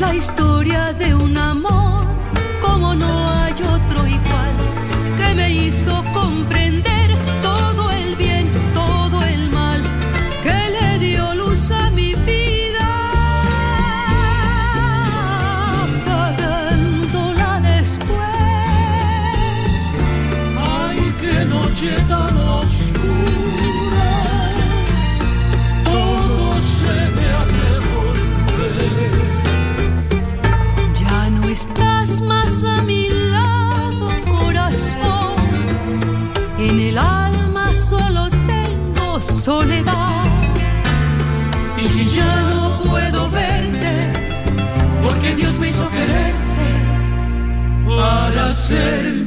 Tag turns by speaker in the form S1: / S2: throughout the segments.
S1: la historia de un amor.
S2: ser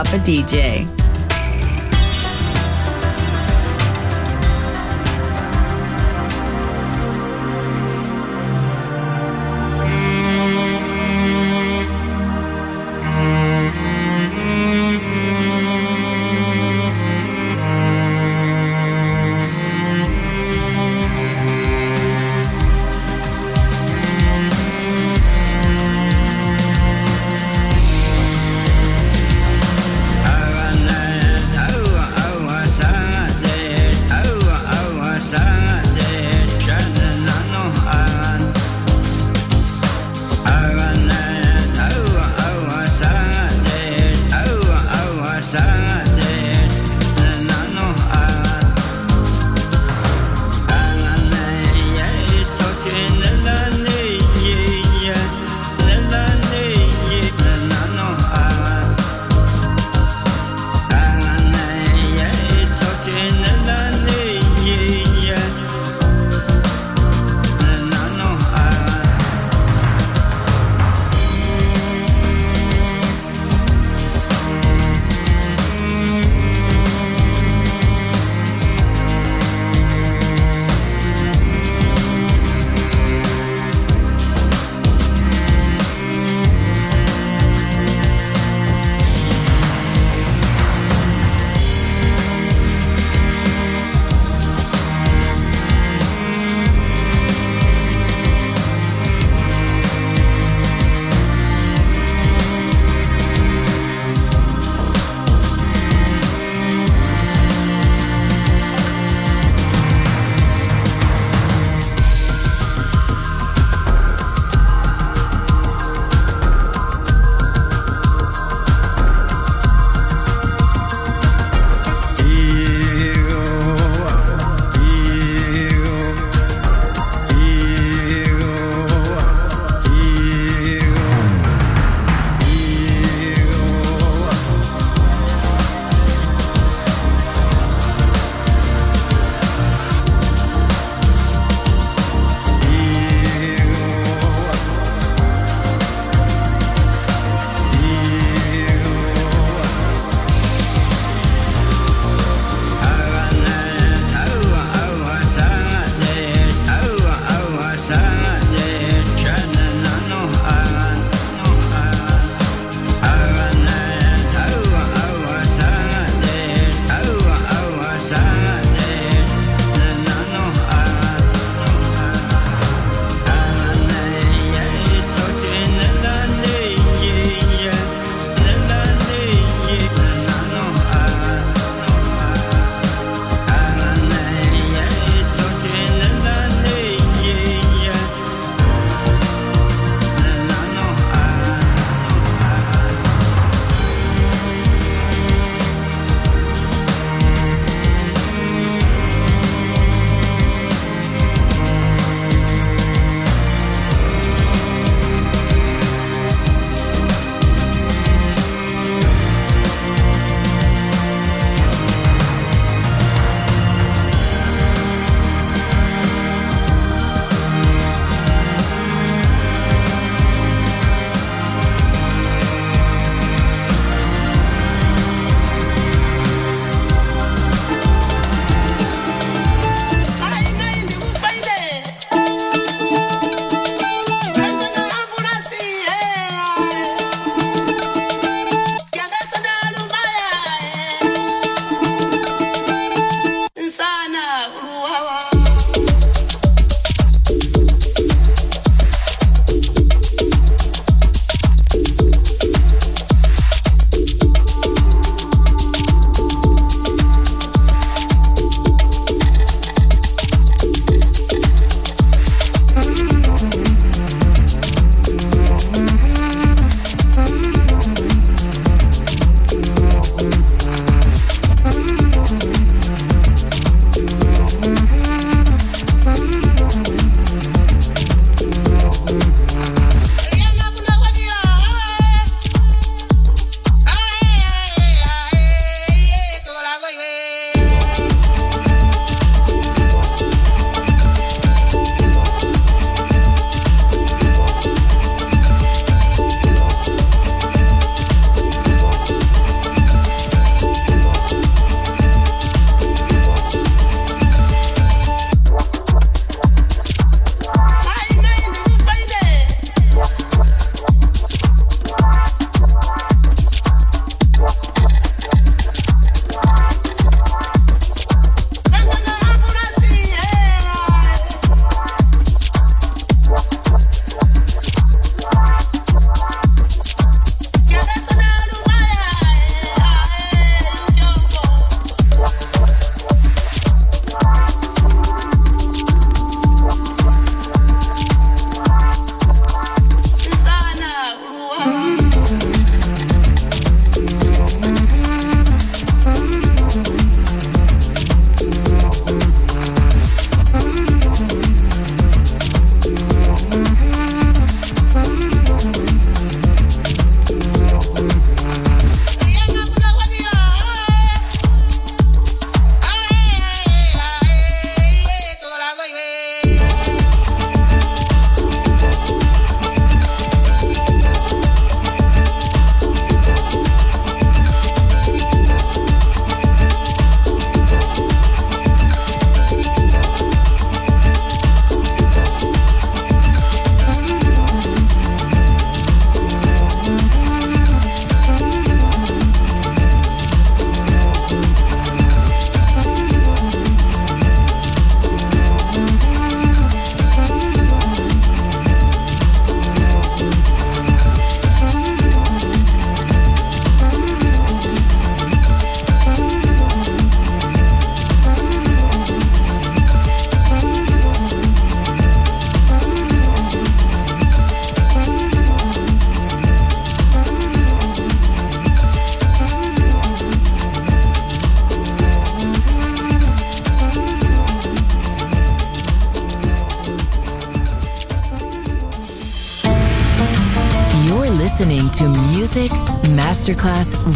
S2: Papa DJ.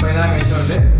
S3: Espera, que